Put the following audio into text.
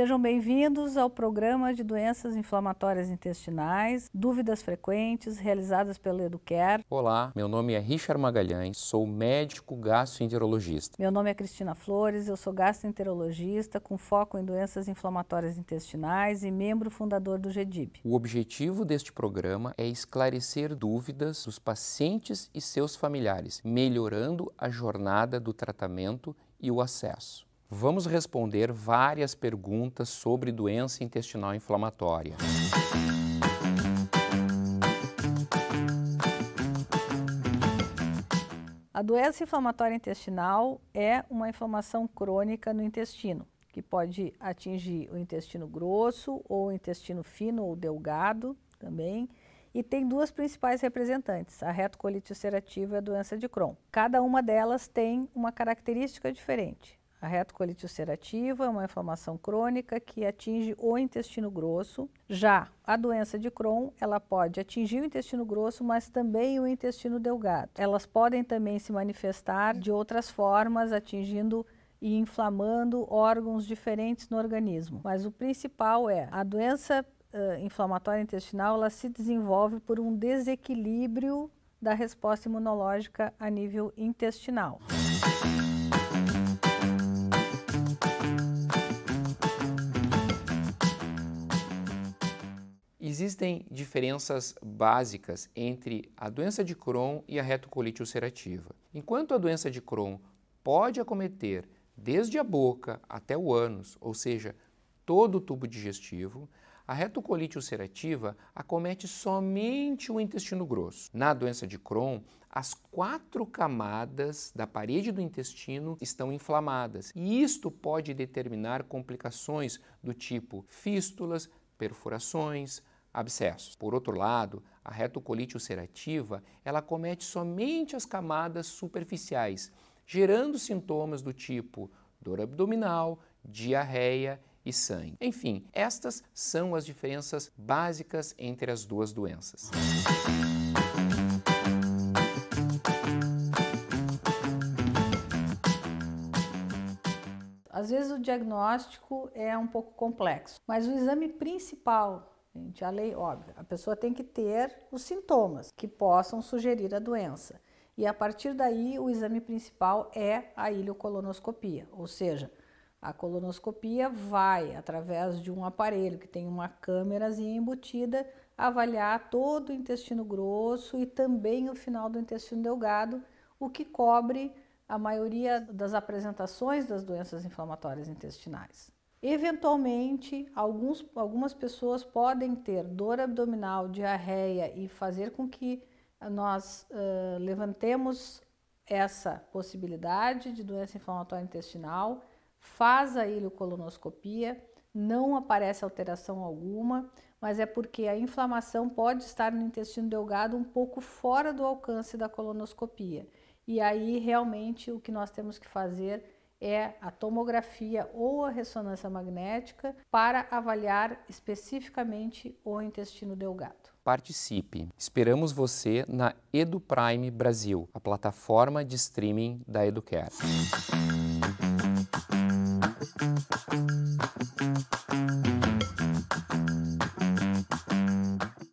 Sejam bem-vindos ao programa de doenças inflamatórias intestinais, dúvidas frequentes, realizadas pelo Educare. Olá, meu nome é Richard Magalhães, sou médico gastroenterologista. Meu nome é Cristina Flores, eu sou gastroenterologista com foco em doenças inflamatórias intestinais e membro fundador do GEDIB. O objetivo deste programa é esclarecer dúvidas dos pacientes e seus familiares, melhorando a jornada do tratamento e o acesso. Vamos responder várias perguntas sobre doença intestinal inflamatória. A doença inflamatória intestinal é uma inflamação crônica no intestino, que pode atingir o intestino grosso ou o intestino fino ou delgado também, e tem duas principais representantes, a retocolite ulcerativa e a doença de Crohn. Cada uma delas tem uma característica diferente. A retocolite ulcerativa é uma inflamação crônica que atinge o intestino grosso. Já a doença de Crohn, ela pode atingir o intestino grosso, mas também o intestino delgado. Elas podem também se manifestar de outras formas, atingindo e inflamando órgãos diferentes no organismo. Mas o principal é a doença uh, inflamatória intestinal, ela se desenvolve por um desequilíbrio da resposta imunológica a nível intestinal. Existem diferenças básicas entre a doença de Crohn e a retocolite ulcerativa. Enquanto a doença de Crohn pode acometer desde a boca até o ânus, ou seja, todo o tubo digestivo, a retocolite ulcerativa acomete somente o intestino grosso. Na doença de Crohn, as quatro camadas da parede do intestino estão inflamadas e isto pode determinar complicações do tipo fístulas, perfurações, abscessos. Por outro lado, a retocolite ulcerativa, ela comete somente as camadas superficiais, gerando sintomas do tipo dor abdominal, diarreia e sangue. Enfim, estas são as diferenças básicas entre as duas doenças. Às vezes o diagnóstico é um pouco complexo, mas o exame principal Gente, a lei óbvia, a pessoa tem que ter os sintomas que possam sugerir a doença. E a partir daí, o exame principal é a ileocolonoscopia, ou seja, a colonoscopia vai, através de um aparelho que tem uma câmerazinha embutida, avaliar todo o intestino grosso e também o final do intestino delgado, o que cobre a maioria das apresentações das doenças inflamatórias intestinais. Eventualmente, alguns, algumas pessoas podem ter dor abdominal, diarreia e fazer com que nós uh, levantemos essa possibilidade de doença inflamatória intestinal, faz a ileocolonoscopia, não aparece alteração alguma, mas é porque a inflamação pode estar no intestino delgado um pouco fora do alcance da colonoscopia. E aí realmente o que nós temos que fazer é a tomografia ou a ressonância magnética para avaliar especificamente o intestino delgado. Participe! Esperamos você na EduPrime Brasil, a plataforma de streaming da Educare.